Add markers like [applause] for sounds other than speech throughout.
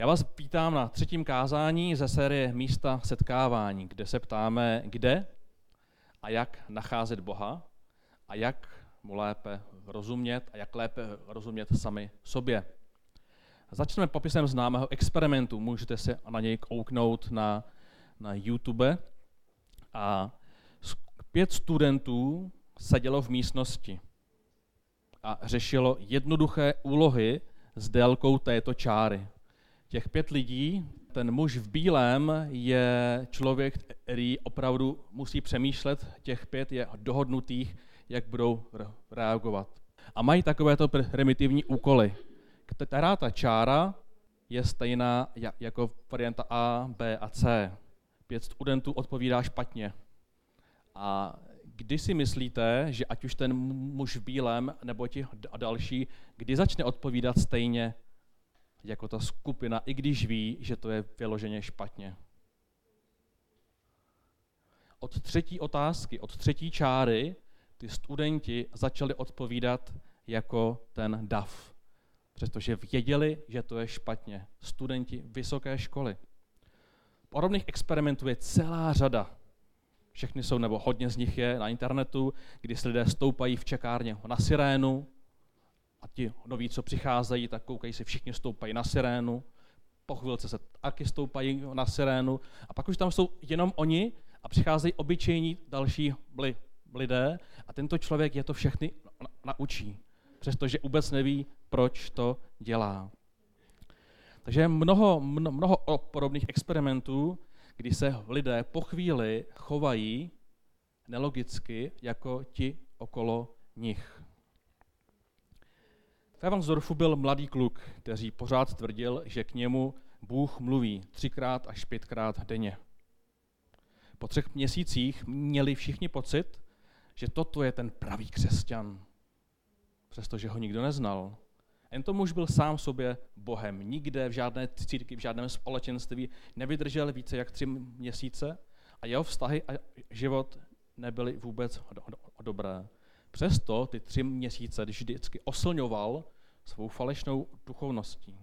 Já vás vítám na třetím kázání ze série Místa setkávání, kde se ptáme, kde a jak nacházet Boha a jak mu lépe rozumět a jak lépe rozumět sami sobě. Začneme popisem známého experimentu. Můžete se na něj kouknout na, na YouTube. A pět studentů sedělo v místnosti a řešilo jednoduché úlohy s délkou této čáry. Těch pět lidí, ten muž v bílém je člověk, který opravdu musí přemýšlet, těch pět je dohodnutých, jak budou reagovat. A mají takovéto primitivní úkoly. Která ta čára je stejná jako varianta A, B a C. Pět studentů odpovídá špatně. A kdy si myslíte, že ať už ten muž v bílém nebo ti další, kdy začne odpovídat stejně jako ta skupina, i když ví, že to je vyloženě špatně? Od třetí otázky, od třetí čáry, ty studenti začali odpovídat jako ten DAF, přestože věděli, že to je špatně. Studenti vysoké školy. Podobných experimentů je celá řada. Všechny jsou, nebo hodně z nich je na internetu, kdy se lidé stoupají v čekárně na sirénu a ti noví, co přicházejí, tak koukají se, všichni stoupají na sirénu, po chvilce se taky stoupají na sirénu a pak už tam jsou jenom oni a přicházejí obyčejní další lidé a tento člověk je to všechny naučí, přestože vůbec neví, proč to dělá. Takže mnoho, mnoho podobných experimentů kdy se lidé po chvíli chovají nelogicky jako ti okolo nich. V Evansdorfu byl mladý kluk, který pořád tvrdil, že k němu Bůh mluví třikrát až pětkrát denně. Po třech měsících měli všichni pocit, že toto je ten pravý křesťan, přestože ho nikdo neznal. Tento muž byl sám sobě Bohem. Nikde v žádné církvi, v žádném společenství nevydržel více jak tři měsíce a jeho vztahy a život nebyly vůbec dobré. Přesto ty tři měsíce, když vždycky oslňoval svou falešnou duchovností.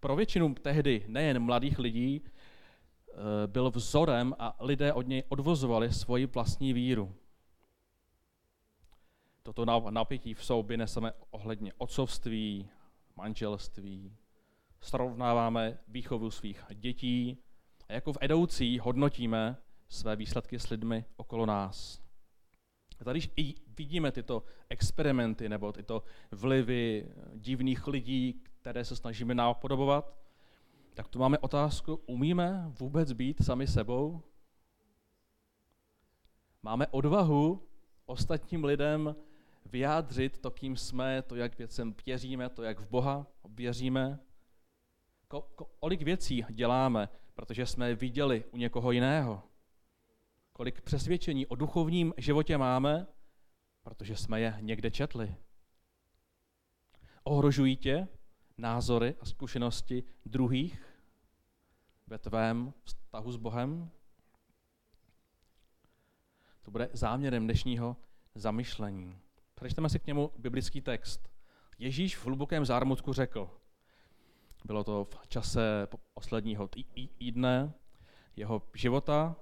Pro většinu tehdy nejen mladých lidí eh, byl vzorem a lidé od něj odvozovali svoji vlastní víru toto napětí v sobě neseme ohledně otcovství, manželství, srovnáváme výchovu svých dětí a jako v edoucí hodnotíme své výsledky s lidmi okolo nás. Tady i vidíme tyto experimenty nebo tyto vlivy divných lidí, které se snažíme napodobovat, tak tu máme otázku, umíme vůbec být sami sebou? Máme odvahu ostatním lidem vyjádřit to, kým jsme, to, jak věcem věříme, to, jak v Boha věříme. Ko, ko, kolik věcí děláme, protože jsme viděli u někoho jiného. Kolik přesvědčení o duchovním životě máme, protože jsme je někde četli. Ohrožují tě názory a zkušenosti druhých ve tvém vztahu s Bohem? To bude záměrem dnešního zamyšlení. Přečteme si k němu biblický text. Ježíš v hlubokém zármutku řekl, bylo to v čase posledního týdne jeho života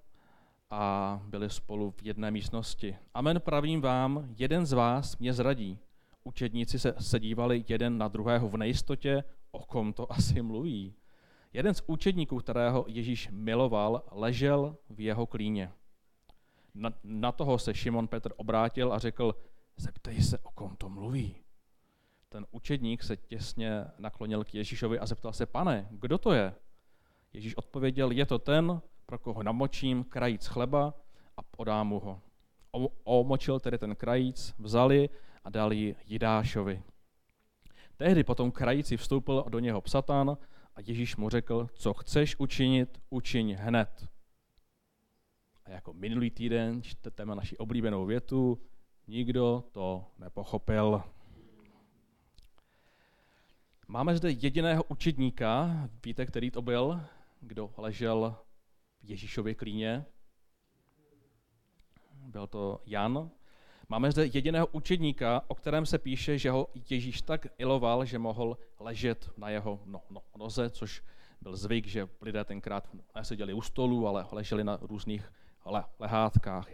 a byli spolu v jedné místnosti. Amen pravím vám, jeden z vás mě zradí. Učedníci se, se dívali jeden na druhého v nejistotě, o kom to [laughs] asi mluví. Jeden z učedníků, kterého Ježíš miloval, ležel v jeho klíně. Na, na toho se Šimon Petr obrátil a řekl, zeptej se, o kom to mluví. Ten učedník se těsně naklonil k Ježíšovi a zeptal se, pane, kdo to je? Ježíš odpověděl, je to ten, pro koho namočím krajíc chleba a podám mu ho. Omočil tedy ten krajíc, vzali a dali Jidášovi. Tehdy potom krajíci vstoupil do něho psatan a Ježíš mu řekl, co chceš učinit, učiň hned. A jako minulý týden čtete naši oblíbenou větu, Nikdo to nepochopil. Máme zde jediného učedníka, víte, který to byl, kdo ležel Ježíšově klíně? Byl to Jan. Máme zde jediného učedníka, o kterém se píše, že ho Ježíš tak iloval, že mohl ležet na jeho no, no, noze, což byl zvyk, že lidé tenkrát neseděli u stolu, ale leželi na různých lehátkách.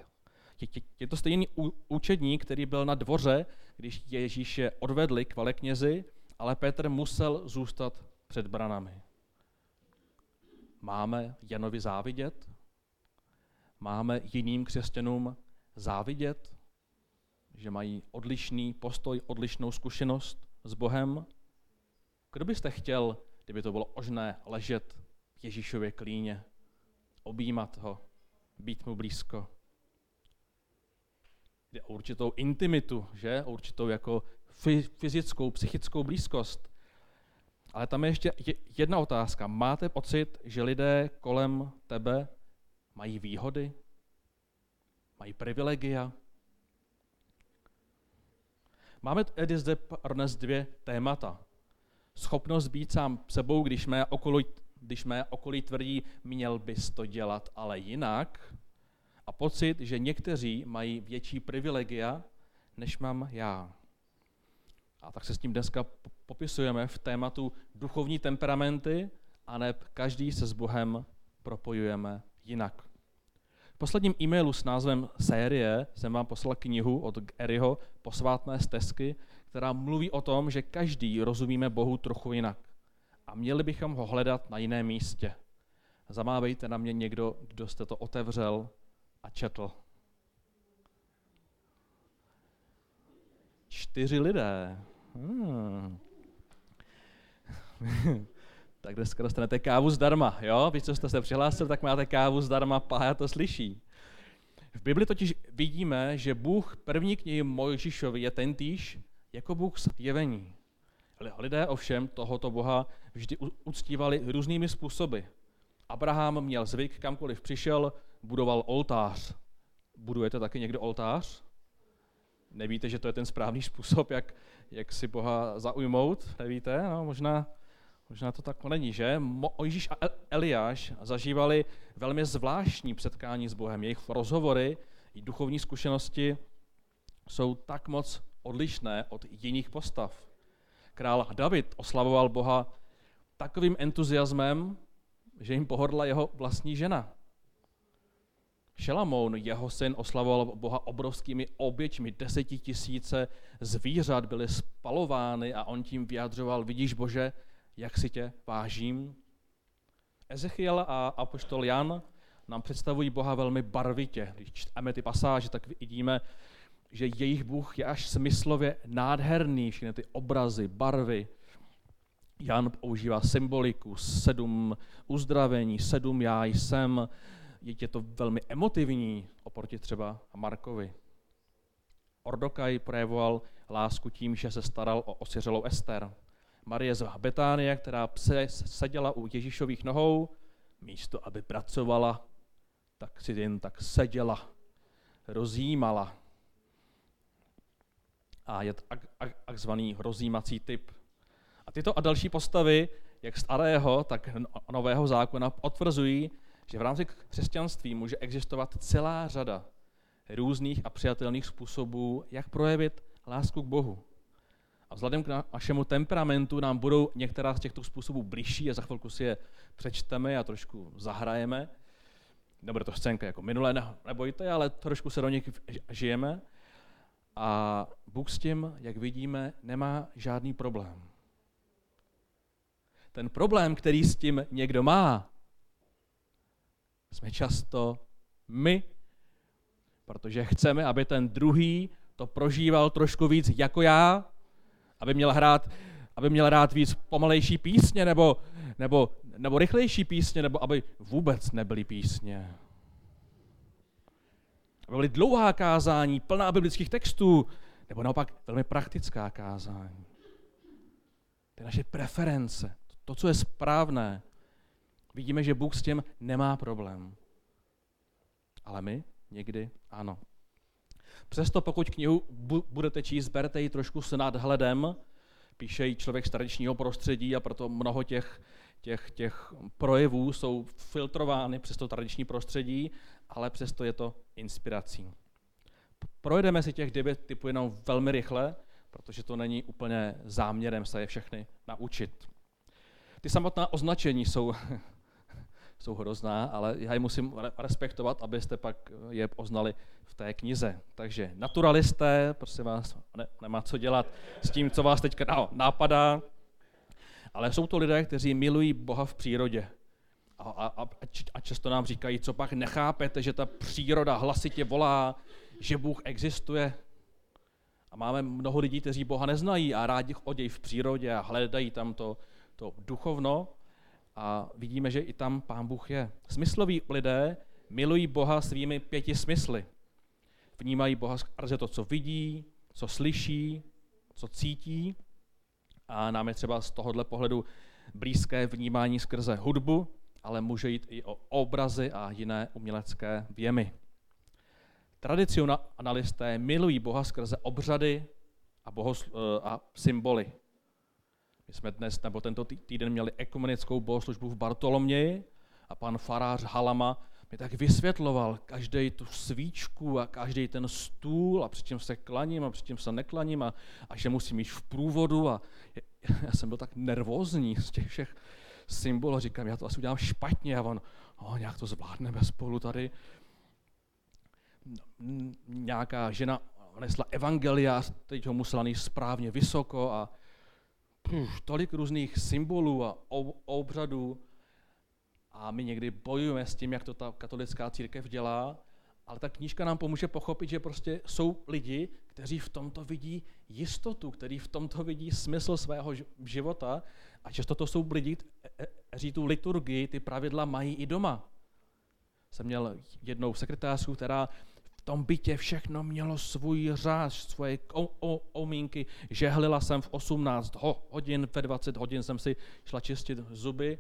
Je to stejný učedník, který byl na dvoře, když Ježíše odvedli k veleknězi, ale Petr musel zůstat před branami. Máme Janovi závidět? Máme jiným křesťanům závidět, že mají odlišný postoj, odlišnou zkušenost s Bohem? Kdo byste chtěl, kdyby to bylo ožné, ležet v Ježíšově klíně, objímat ho, být mu blízko? Jde o určitou intimitu, že? O určitou jako fyzickou, psychickou blízkost. Ale tam je ještě jedna otázka. Máte pocit, že lidé kolem tebe mají výhody? Mají privilegia? Máme tedy zde dnes dvě témata. Schopnost být sám sebou, když mé okolí, když mé okolí tvrdí, měl bys to dělat, ale jinak. A pocit, že někteří mají větší privilegia, než mám já. A tak se s tím dneska popisujeme v tématu duchovní temperamenty, a ne každý se s Bohem propojujeme jinak. V posledním e-mailu s názvem série jsem vám poslal knihu od Eryho Posvátné stezky, která mluví o tom, že každý rozumíme Bohu trochu jinak. A měli bychom ho hledat na jiném místě. Zamávejte na mě někdo, kdo jste to otevřel a četl. Čtyři lidé. Hmm. [laughs] tak dneska dostanete kávu zdarma, jo? Vy, co jste se přihlásil, tak máte kávu zdarma, pája to slyší. V Bibli totiž vidíme, že Bůh první knihy Mojžíšovi je tentýž jako Bůh zjevení. Lidé ovšem tohoto Boha vždy uctívali různými způsoby. Abraham měl zvyk, kamkoliv přišel, budoval oltář. Budujete taky někdo oltář? Nevíte, že to je ten správný způsob, jak, jak si Boha zaujmout? Nevíte? No, možná, možná to tak není, že? Mojžíš a Eliáš zažívali velmi zvláštní setkání s Bohem. Jejich rozhovory i duchovní zkušenosti jsou tak moc odlišné od jiných postav. Král David oslavoval Boha takovým entuziasmem, že jim pohodla jeho vlastní žena. Šelamoun, jeho syn, oslavoval Boha obrovskými oběťmi. Desetitisíce zvířat byly spalovány a on tím vyjadřoval, vidíš Bože, jak si tě vážím. Ezechiel a apoštol Jan nám představují Boha velmi barvitě. Když čteme ty pasáže, tak vidíme, že jejich Bůh je až smyslově nádherný, všechny ty obrazy, barvy. Jan používá symboliku, sedm uzdravení, sedm já jsem, je to velmi emotivní oproti třeba Markovi. Ordokaj projevoval lásku tím, že se staral o osiřelou Ester. Marie z Betánie, která seděla u Ježíšových nohou, místo aby pracovala, tak si jen tak seděla, rozjímala. A je takzvaný rozjímací typ. A tyto a další postavy, jak starého, tak nového zákona, potvrzují, že v rámci křesťanství může existovat celá řada různých a přijatelných způsobů, jak projevit lásku k Bohu. A vzhledem k našemu temperamentu nám budou některá z těchto způsobů blížší a za chvilku si je přečteme a trošku zahrajeme. Nebude to scénka jako minulé, nebojte, ale trošku se do nich žijeme. A Bůh s tím, jak vidíme, nemá žádný problém. Ten problém, který s tím někdo má, jsme často my, protože chceme, aby ten druhý to prožíval trošku víc jako já, aby měl hrát, aby měl rád víc pomalejší písně, nebo, nebo, nebo rychlejší písně, nebo aby vůbec nebyly písně. Aby byly dlouhá kázání, plná biblických textů, nebo naopak velmi praktická kázání. Je naše preference, to, co je správné vidíme, že Bůh s tím nemá problém. Ale my někdy ano. Přesto pokud knihu budete číst, berte ji trošku s nadhledem, píše ji člověk z tradičního prostředí a proto mnoho těch, těch, těch projevů jsou filtrovány přes to tradiční prostředí, ale přesto je to inspirací. Projedeme si těch devět typů jenom velmi rychle, protože to není úplně záměrem se je všechny naučit. ty samotná označení jsou, [laughs] jsou hrozná, ale já je musím respektovat, abyste pak je oznali v té knize. Takže naturalisté, prosím vás, ne, nemá co dělat s tím, co vás teďka nápadá, ale jsou to lidé, kteří milují Boha v přírodě. A, a, a, a často nám říkají, co pak nechápete, že ta příroda hlasitě volá, že Bůh existuje. A máme mnoho lidí, kteří Boha neznají a rádi chodí v přírodě a hledají tam to, to duchovno. A vidíme, že i tam Pán Bůh je. Smysloví lidé milují Boha svými pěti smysly. Vnímají Boha skrze to, co vidí, co slyší, co cítí. A nám je třeba z tohohle pohledu blízké vnímání skrze hudbu, ale může jít i o obrazy a jiné umělecké věmy. Tradicionalisté milují Boha skrze obřady a, bohosl- eh, a symboly. My jsme dnes nebo tento týden měli ekumenickou bohoslužbu v Bartoloměji a pan farář Halama mi tak vysvětloval každý tu svíčku a každý ten stůl a přičem se klaním a přičem se neklaním a, a že musím jít v průvodu a já jsem byl tak nervózní z těch všech symbolů. Říkám, já to asi udělám špatně a on, oh, nějak to zvládneme spolu tady. Nějaká žena nesla evangelia, teď ho musela nejít správně vysoko a puf, tolik různých symbolů a obřadů a my někdy bojujeme s tím, jak to ta katolická církev dělá, ale ta knížka nám pomůže pochopit, že prostě jsou lidi, kteří v tomto vidí jistotu, kteří v tomto vidí smysl svého života a často to jsou lidi, kteří tu liturgii, ty pravidla mají i doma. Jsem měl jednou sekretářku, která tom bytě všechno mělo svůj řád, svoje omínky. Žehlila jsem v 18 hodin, ve 20 hodin jsem si šla čistit zuby.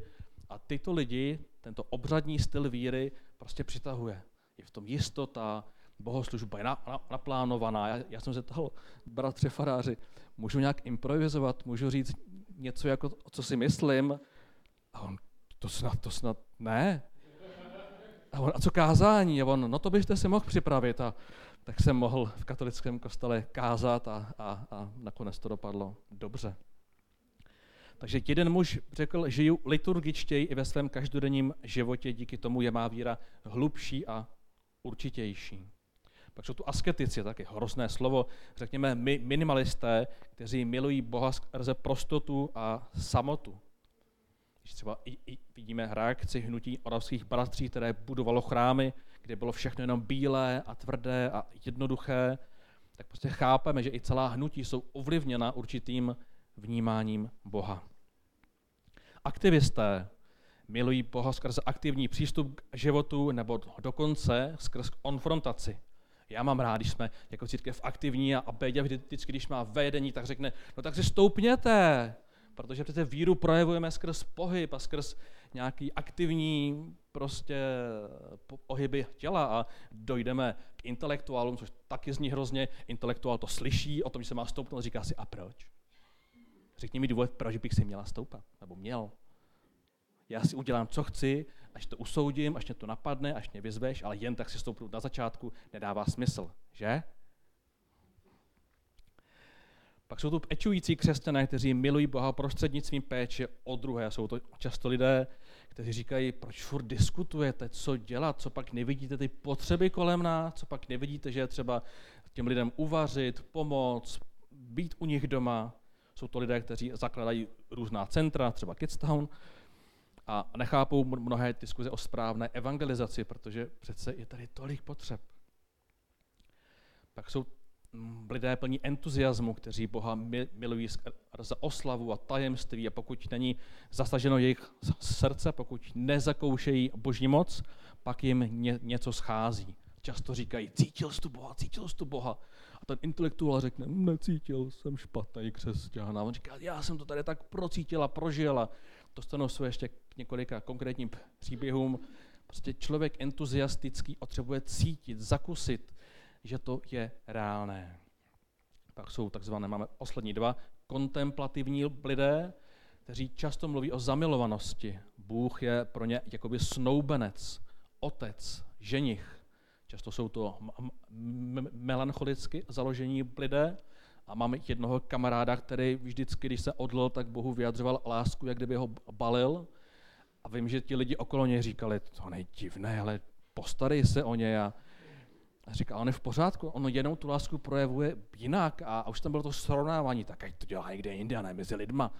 A tyto lidi, tento obřadní styl víry prostě přitahuje. Je v tom jistota, bohoslužba je na, na, naplánovaná. Já, já jsem se toho bratře faráři, můžu nějak improvizovat, můžu říct něco, jako, co si myslím. A on, to snad, to snad ne. A on, a co kázání? A on, no to byste si mohl připravit. A tak jsem mohl v katolickém kostele kázat a, a, a nakonec to dopadlo dobře. Takže jeden muž řekl, žiju liturgičtěji i ve svém každodenním životě, díky tomu je má víra hlubší a určitější. Pak jsou tu asketici, taky hrozné slovo, řekněme my minimalisté, kteří milují Boha skrze prostotu a samotu. Když třeba i, i vidíme reakci hnutí oravských bratří, které budovalo chrámy, kde bylo všechno jenom bílé a tvrdé a jednoduché, tak prostě chápeme, že i celá hnutí jsou ovlivněna určitým vnímáním Boha. Aktivisté milují Boha skrze aktivní přístup k životu nebo dokonce skrz konfrontaci. Já mám rád, když jsme jako církev aktivní a Béďa vždycky, když má vedení, tak řekne, no tak si stoupněte, protože přece víru projevujeme skrz pohyb a skrz nějaký aktivní prostě pohyby těla a dojdeme k intelektuálům, což taky zní hrozně. Intelektuál to slyší o tom, že se má stoupnout, říká si, a proč? Řekni mi důvod, proč bych si měla stoupat, nebo měl. Já si udělám, co chci, až to usoudím, až mě to napadne, až mě vyzveš, ale jen tak si stoupnout na začátku nedává smysl, že? Pak jsou tu pečující křesťané, kteří milují Boha prostřednictvím péče o druhé. Jsou to často lidé, kteří říkají, proč furt diskutujete, co dělat, co pak nevidíte ty potřeby kolem nás, co pak nevidíte, že je třeba těm lidem uvařit, pomoct, být u nich doma. Jsou to lidé, kteří zakladají různá centra, třeba Kidstown, a nechápou mnohé diskuze o správné evangelizaci, protože přece je tady tolik potřeb. Pak jsou lidé plní entuziasmu, kteří Boha milují za oslavu a tajemství a pokud není zasaženo jejich srdce, pokud nezakoušejí boží moc, pak jim ně, něco schází. Často říkají, cítil jsi tu Boha, cítil jsi tu Boha. A ten intelektuál řekne, necítil, jsem špatný křesťan. A on říká, já jsem to tady tak procítil a prožil. A dostanou se ještě k několika konkrétním příběhům. Prostě člověk entuziastický potřebuje cítit, zakusit, že to je reálné. Pak jsou takzvané, máme poslední dva, kontemplativní lidé, kteří často mluví o zamilovanosti. Bůh je pro ně jakoby snoubenec, otec, ženich. Často jsou to melancholicky založení lidé A mám jednoho kamaráda, který vždycky, když se odlil, tak Bohu vyjadřoval lásku, jak kdyby ho balil. A vím, že ti lidi okolo něj říkali, to není divné, ale postarej se o ně. A říká, on je v pořádku, on jenom tu lásku projevuje jinak. A, a už tam bylo to srovnávání, tak ať to dělá někde jinde a ne mezi lidma.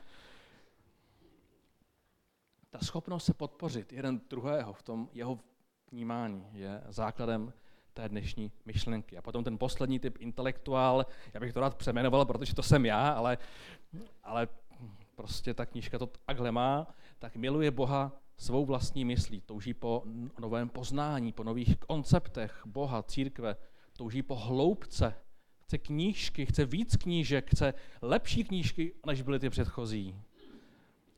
Ta schopnost se podpořit jeden druhého v tom jeho vnímání je základem té dnešní myšlenky. A potom ten poslední typ intelektuál, já bych to rád přeměnoval, protože to jsem já, ale, ale prostě ta knížka to takhle má, tak miluje Boha svou vlastní myslí, touží po novém poznání, po nových konceptech Boha, církve, touží po hloubce, chce knížky, chce víc knížek, chce lepší knížky, než byly ty předchozí.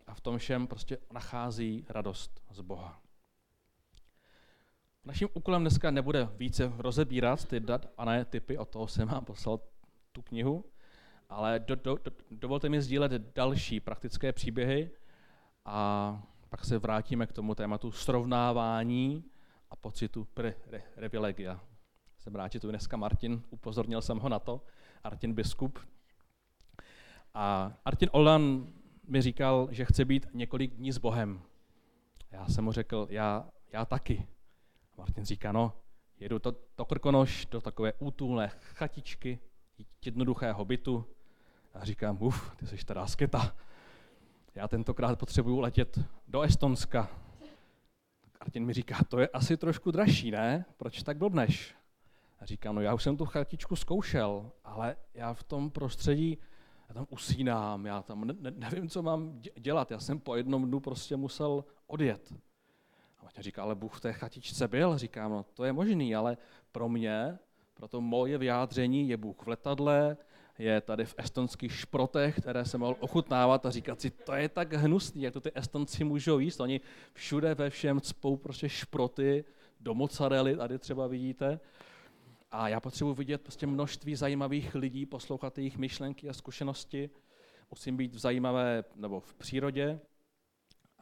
A v tom všem prostě nachází radost z Boha. Naším úkolem dneska nebude více rozebírat ty dat a ne typy, o toho jsem vám poslal tu knihu, ale do, do, do, dovolte mi sdílet další praktické příběhy a pak se vrátíme k tomu tématu srovnávání a pocitu privilegia. Jsem rád, že tu dneska Martin, upozornil jsem ho na to, Martin Biskup. A Martin Oldan mi říkal, že chce být několik dní s Bohem. Já jsem mu řekl, já, já taky. Martin říká, no, jedu to, to Krkonoš do takové útulné chatičky, jednoduchého bytu. A říkám, uf, ty jsi teda sketa. Já tentokrát potřebuju letět do Estonska. Martin mi říká, to je asi trošku dražší, ne? Proč tak blbneš? A říkám, no já už jsem tu chatičku zkoušel, ale já v tom prostředí, já tam usínám, já tam ne, nevím, co mám dělat. Já jsem po jednom dnu prostě musel odjet. A Martin říká, ale Bůh v té chatičce byl. Říkám, no to je možný, ale pro mě, pro to moje vyjádření je Bůh v letadle, je tady v estonských šprotech, které se mohl ochutnávat a říkat si, to je tak hnusný, jak to ty estonci můžou jíst. Oni všude ve všem cpou prostě šproty, do mozzarelly, tady třeba vidíte. A já potřebuji vidět prostě množství zajímavých lidí, poslouchat jejich myšlenky a zkušenosti. Musím být v zajímavé, nebo v přírodě.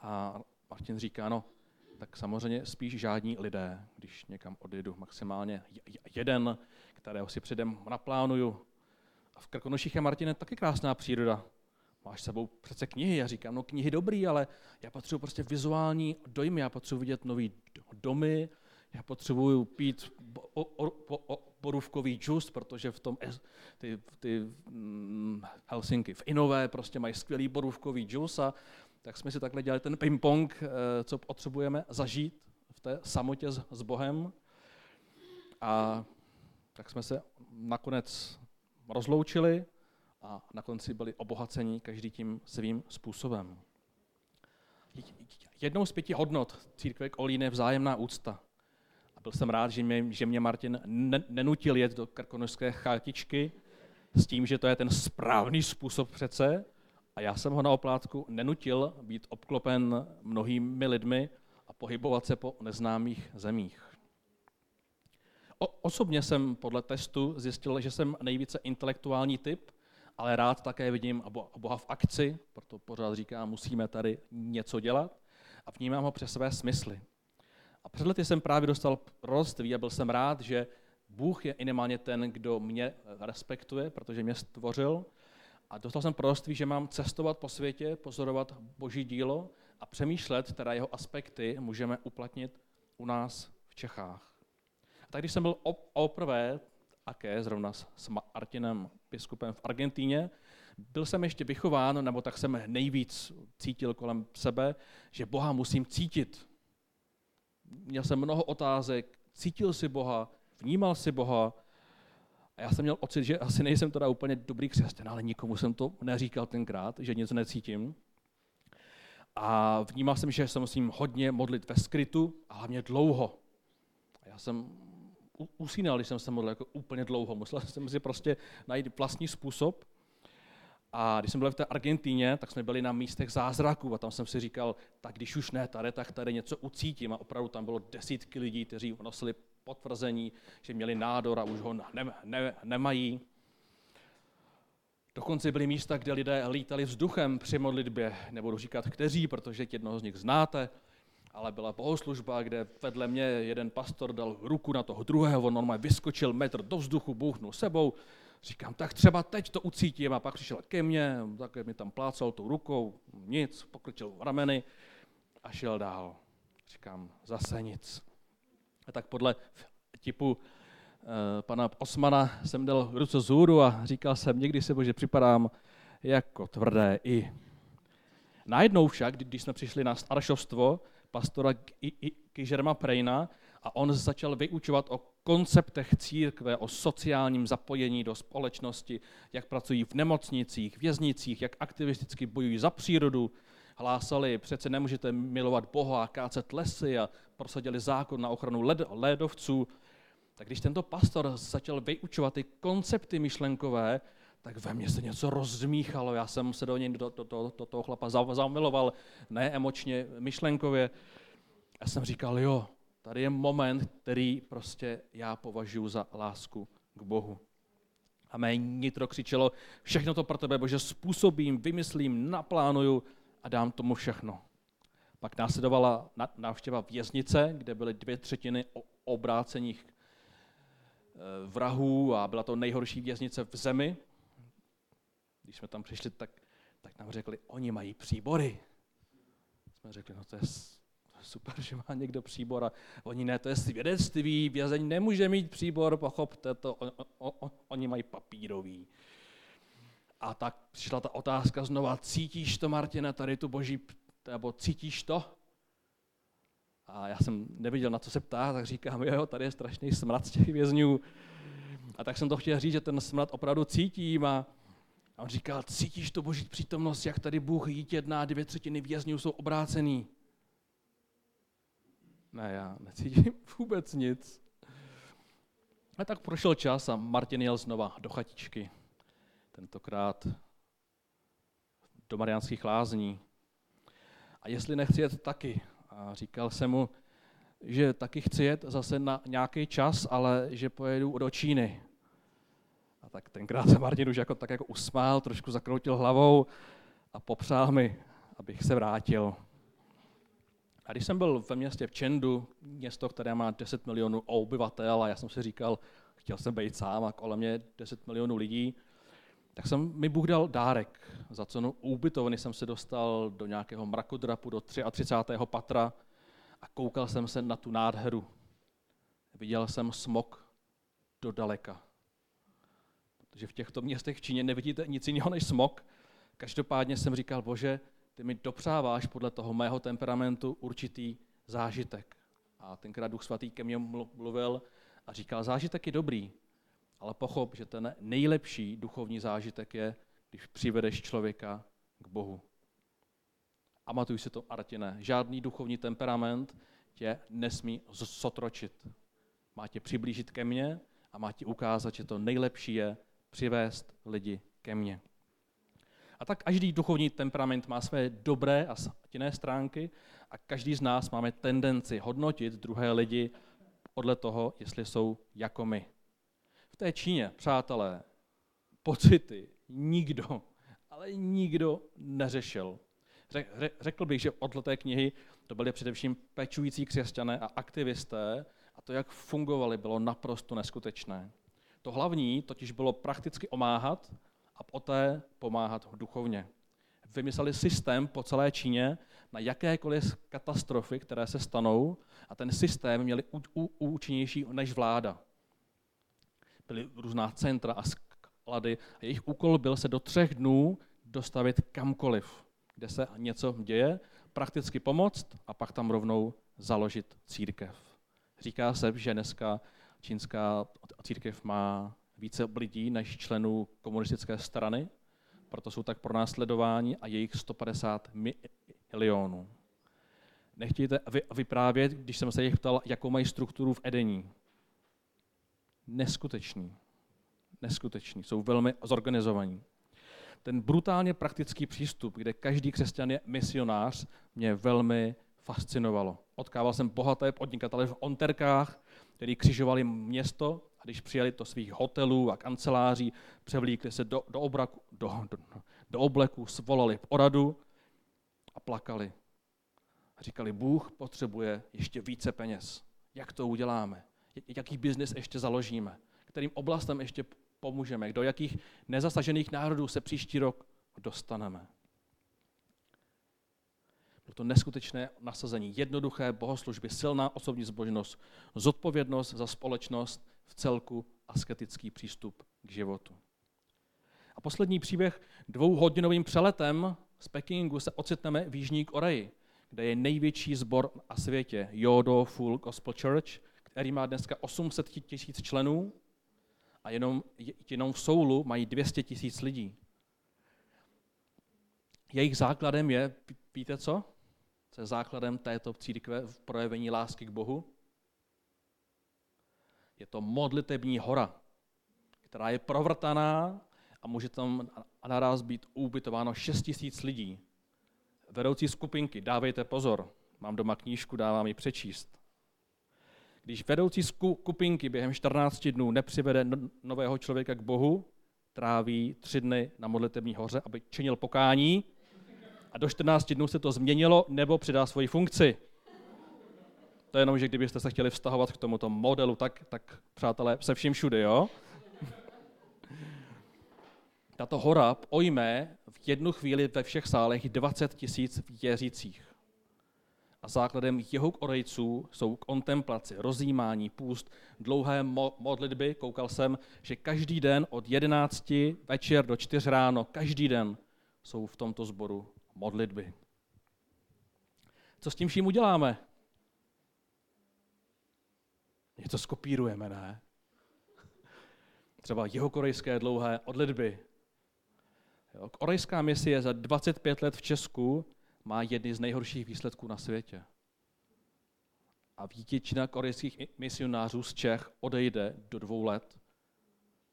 A Martin říká, no, tak samozřejmě spíš žádní lidé, když někam odjedu, maximálně jeden, kterého si předem naplánuju. A v Krkonoších je Martine taky krásná příroda. Máš sebou přece knihy. Já říkám, no knihy dobrý, ale já potřebuji prostě vizuální dojmy, já potřebuji vidět nový domy, já potřebuju pít borůvkový džus, protože v tom ty, ty mm, Helsinky v Inové prostě mají skvělý borůvkový džus a tak jsme si takhle dělali ten ping-pong, eh, co potřebujeme zažít v té samotě s, s Bohem. A tak jsme se nakonec rozloučili a na konci byli obohaceni každý tím svým způsobem. Jednou z pěti hodnot církve Kolín je vzájemná úcta. A byl jsem rád, že mě, že mě Martin nenutil jet do krkonožské chatičky s tím, že to je ten správný způsob přece, a já jsem ho na oplátku nenutil být obklopen mnohými lidmi a pohybovat se po neznámých zemích. O, osobně jsem podle testu zjistil, že jsem nejvíce intelektuální typ, ale rád také vidím Boha v akci, proto pořád říkám, musíme tady něco dělat a vnímám ho přes své smysly. A před lety jsem právě dostal proroctví a byl jsem rád, že Bůh je minimálně ten, kdo mě respektuje, protože mě stvořil a dostal jsem proroctví, že mám cestovat po světě, pozorovat boží dílo a přemýšlet, které jeho aspekty můžeme uplatnit u nás v Čechách. Tak když jsem byl oprvé, také zrovna s Martinem biskupem v Argentíně, byl jsem ještě vychován, nebo tak jsem nejvíc cítil kolem sebe, že Boha musím cítit. Měl jsem mnoho otázek, cítil si Boha, vnímal si Boha, a já jsem měl pocit, že asi nejsem teda úplně dobrý křesťan, ale nikomu jsem to neříkal tenkrát, že nic necítím. A vnímal jsem, že se musím hodně modlit ve skrytu a hlavně dlouho. A já jsem usínal, když jsem se modlil jako úplně dlouho. Musel jsem si prostě najít vlastní způsob. A když jsem byl v té Argentíně, tak jsme byli na místech zázraků a tam jsem si říkal, tak když už ne tady, tak tady něco ucítím. A opravdu tam bylo desítky lidí, kteří nosili potvrzení, že měli nádor a už ho ne, ne, nemají. Dokonce byly místa, kde lidé lítali vzduchem při modlitbě. Nebudu říkat kteří, protože jednoho z nich znáte, ale byla bohoslužba, kde vedle mě jeden pastor dal ruku na toho druhého, on normálně vyskočil metr do vzduchu, bouchnul sebou. Říkám, tak třeba teď to ucítím. A pak přišel ke mně, také mi tam plácal tou rukou, nic, pokrčil rameny a šel dál. Říkám, zase nic. A tak podle typu eh, pana Osmana jsem dal ruce zůru a říkal jsem, někdy se bože připadám jako tvrdé i. Najednou však, když jsme přišli na staršovstvo pastora Kižerma Prejna a on začal vyučovat o konceptech církve, o sociálním zapojení do společnosti, jak pracují v nemocnicích, věznicích, jak aktivisticky bojují za přírodu, hlásali, přece nemůžete milovat Boha a kácet lesy a prosadili zákon na ochranu led, ledovců. Tak když tento pastor začal vyučovat ty koncepty myšlenkové, tak ve mně se něco rozmíchalo. Já jsem se do něj, do, do, do, do toho chlapa zamiloval, ne emočně, myšlenkově. Já jsem říkal, jo, tady je moment, který prostě já považuji za lásku k Bohu. A mé nitro křičelo, všechno to pro tebe, Bože, způsobím, vymyslím, naplánuju a dám tomu všechno. Pak následovala návštěva věznice, kde byly dvě třetiny obrácených eh, vrahů a byla to nejhorší věznice v zemi. Když jsme tam přišli, tak, tak nám řekli, oni mají příbory. Jsme řekli, no to je super, [laughs] že má někdo příbor a oni ne, to je svědectví, vězeň nemůže mít příbor, pochopte to, on, on, on, oni mají papírový. A tak přišla ta otázka znova, cítíš to, Martina, tady tu boží, nebo cítíš to? A já jsem neviděl, na co se ptá, tak říkám, jo, tady je strašný smrad z těch vězňů. A tak jsem to chtěl říct, že ten smrad opravdu cítím a, a on říkal, cítíš to boží přítomnost, jak tady Bůh jít jedná, dvě třetiny vězňů jsou obrácený. Ne, já necítím [laughs] vůbec nic. A tak prošel čas a Martin jel znova do chatičky tentokrát do Mariánských lázní. A jestli nechci jet taky, a říkal jsem mu, že taky chci jet zase na nějaký čas, ale že pojedu do Číny. A tak tenkrát se Martin už jako, tak jako usmál, trošku zakroutil hlavou a popřál mi, abych se vrátil. A když jsem byl ve městě v Čendu, město, které má 10 milionů obyvatel, a já jsem si říkal, chtěl jsem být sám a kolem mě 10 milionů lidí, tak jsem mi Bůh dal dárek. Za cenu ubytovny jsem se dostal do nějakého mrakodrapu, do 33. patra a koukal jsem se na tu nádheru. Viděl jsem smok do daleka. Protože v těchto městech v Číně nevidíte nic jiného než smok. Každopádně jsem říkal, bože, ty mi dopřáváš podle toho mého temperamentu určitý zážitek. A tenkrát Duch Svatý ke mně mluvil a říkal, zážitek je dobrý, ale pochop, že ten nejlepší duchovní zážitek je, když přivedeš člověka k Bohu. A matuj si to, Artine, žádný duchovní temperament tě nesmí zotročit. Má tě přiblížit ke mně a má ti ukázat, že to nejlepší je přivést lidi ke mně. A tak každý duchovní temperament má své dobré a stinné stránky a každý z nás máme tendenci hodnotit druhé lidi podle toho, jestli jsou jako my. V té Číně, přátelé, pocity nikdo, ale nikdo neřešil. Řekl bych, že od té knihy to byly především pečující křesťané a aktivisté a to, jak fungovali, bylo naprosto neskutečné. To hlavní totiž bylo prakticky omáhat a poté pomáhat duchovně. Vymysleli systém po celé Číně na jakékoliv katastrofy, které se stanou a ten systém měli účinnější než vláda byly různá centra a sklady a jejich úkol byl se do třech dnů dostavit kamkoliv, kde se něco děje, prakticky pomoct a pak tam rovnou založit církev. Říká se, že dneska čínská církev má více lidí než členů komunistické strany, proto jsou tak pronásledováni a jejich 150 milionů. Nechtějte vyprávět, když jsem se jich ptal, jakou mají strukturu v Edení neskuteční. Neskuteční. Jsou velmi zorganizovaní. Ten brutálně praktický přístup, kde každý křesťan je misionář, mě velmi fascinovalo. Odkával jsem bohaté podnikatele v onterkách, kteří křižovali město a když přijeli do svých hotelů a kanceláří, převlíkli se do, do, obraku, do, do, do obleku, svolali poradu a plakali. A říkali, Bůh potřebuje ještě více peněz. Jak to uděláme? jaký biznis ještě založíme, kterým oblastem ještě pomůžeme, do jakých nezasažených národů se příští rok dostaneme. Bylo to neskutečné nasazení, jednoduché bohoslužby, silná osobní zbožnost, zodpovědnost za společnost v celku, asketický přístup k životu. A poslední příběh dvouhodinovým přeletem z Pekingu se ocitneme v Jižní Koreji, kde je největší sbor na světě, Yodo Full Gospel Church, který má dneska 800 tisíc členů a jenom, jenom v Soulu mají 200 tisíc lidí. Jejich základem je, víte co? Co je základem této církve v projevení lásky k Bohu? Je to modlitební hora, která je provrtaná a může tam naraz být ubytováno 6 tisíc lidí. Vedoucí skupinky, dávejte pozor, mám doma knížku, dávám ji přečíst. Když vedoucí skupinky během 14 dnů nepřivede no, nového člověka k Bohu, tráví tři dny na modlitební hoře, aby činil pokání a do 14 dnů se to změnilo nebo přidá svoji funkci. To je jenom, že kdybyste se chtěli vztahovat k tomuto modelu, tak, tak přátelé, se vším všude, jo? [laughs] Tato hora ojme v jednu chvíli ve všech sálech 20 tisíc věřících. A základem jeho orejců jsou kontemplace, rozjímání, půst, dlouhé modlitby. Koukal jsem, že každý den od 11 večer do 4 ráno, každý den jsou v tomto sboru modlitby. Co s tím vším uděláme? Něco skopírujeme, ne? Třeba jeho korejské dlouhé modlitby. Korejská misie za 25 let v Česku má jedny z nejhorších výsledků na světě. A většina korejských misionářů z Čech odejde do dvou let,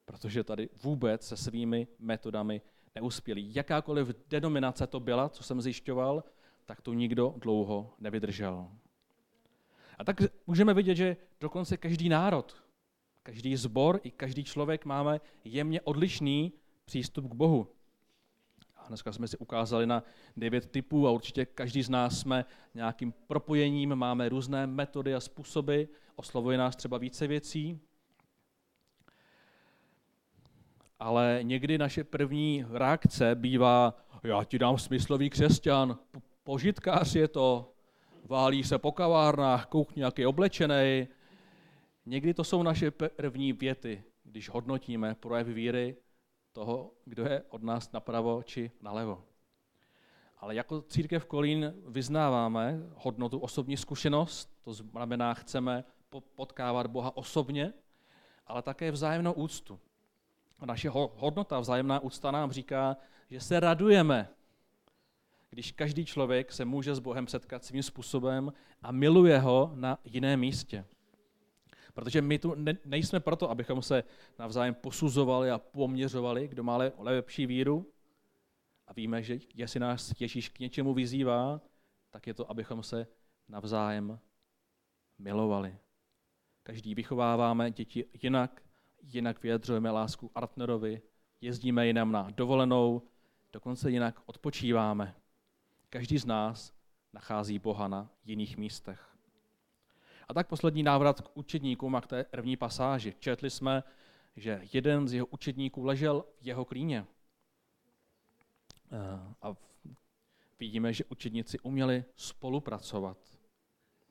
protože tady vůbec se svými metodami neuspěli. Jakákoliv denominace to byla, co jsem zjišťoval, tak to nikdo dlouho nevydržel. A tak můžeme vidět, že dokonce každý národ, každý zbor i každý člověk máme jemně odlišný přístup k Bohu. A dneska jsme si ukázali na devět typů a určitě každý z nás jsme nějakým propojením, máme různé metody a způsoby, oslovuje nás třeba více věcí. Ale někdy naše první reakce bývá, já ti dám smyslový křesťan, požitkář je to, válí se po kavárnách, koukni, jak je oblečený. Někdy to jsou naše první věty, když hodnotíme projev víry toho, kdo je od nás napravo či nalevo. Ale jako církev Kolín vyznáváme hodnotu osobní zkušenost, to znamená, chceme potkávat Boha osobně, ale také vzájemnou úctu. Naše hodnota, vzájemná úcta nám říká, že se radujeme, když každý člověk se může s Bohem setkat svým způsobem a miluje ho na jiném místě. Protože my tu ne, nejsme proto, abychom se navzájem posuzovali a poměřovali, kdo má lepší víru. A víme, že jestli nás Ježíš k něčemu vyzývá, tak je to, abychom se navzájem milovali. Každý vychováváme děti jinak, jinak vyjadřujeme lásku partnerovi, jezdíme jinam na dovolenou, dokonce jinak odpočíváme. Každý z nás nachází Boha na jiných místech. A tak poslední návrat k učedníkům a k té první pasáži. Četli jsme, že jeden z jeho učedníků ležel v jeho klíně. Eh, a vidíme, že učedníci uměli spolupracovat.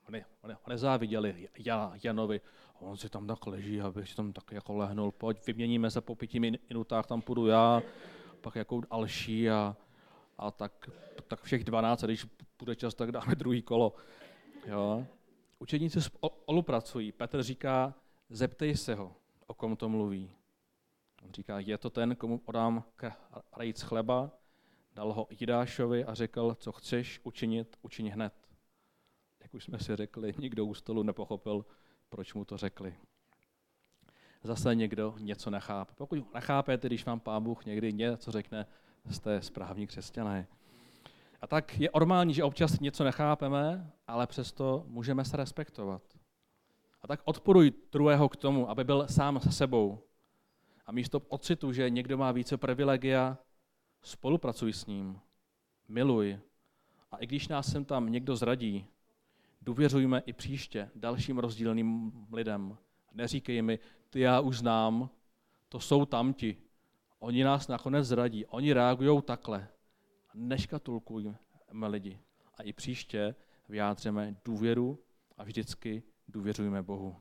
Oni, oni nezáviděli Janovi, on si tam tak leží, abych si tam tak jako lehnul, pojď, vyměníme se po pěti minutách, tam půjdu já, pak jako další a, a tak, tak všech 12, a když bude čas, tak dáme druhý kolo. Jo? Učedníci spolupracují. Petr říká, zeptej se ho, o kom to mluví. On říká, je to ten, komu podám rejc chleba, dal ho Jidášovi a řekl, co chceš učinit, učiň hned. Jak už jsme si řekli, nikdo u stolu nepochopil, proč mu to řekli. Zase někdo něco nechápe. Pokud nechápete, když vám pán Bůh někdy něco řekne, jste správní křesťané. A tak je normální, že občas něco nechápeme, ale přesto můžeme se respektovat. A tak odporuj druhého k tomu, aby byl sám se sebou. A místo pocitu, že někdo má více privilegia, spolupracuj s ním, miluj. A i když nás sem tam někdo zradí, důvěřujme i příště dalším rozdílným lidem. Neříkej mi, ty já už znám, to jsou tamti. Oni nás nakonec zradí, oni reagují takhle. Neškatulkujme lidi. A i příště vyjádřeme důvěru a vždycky důvěřujeme Bohu.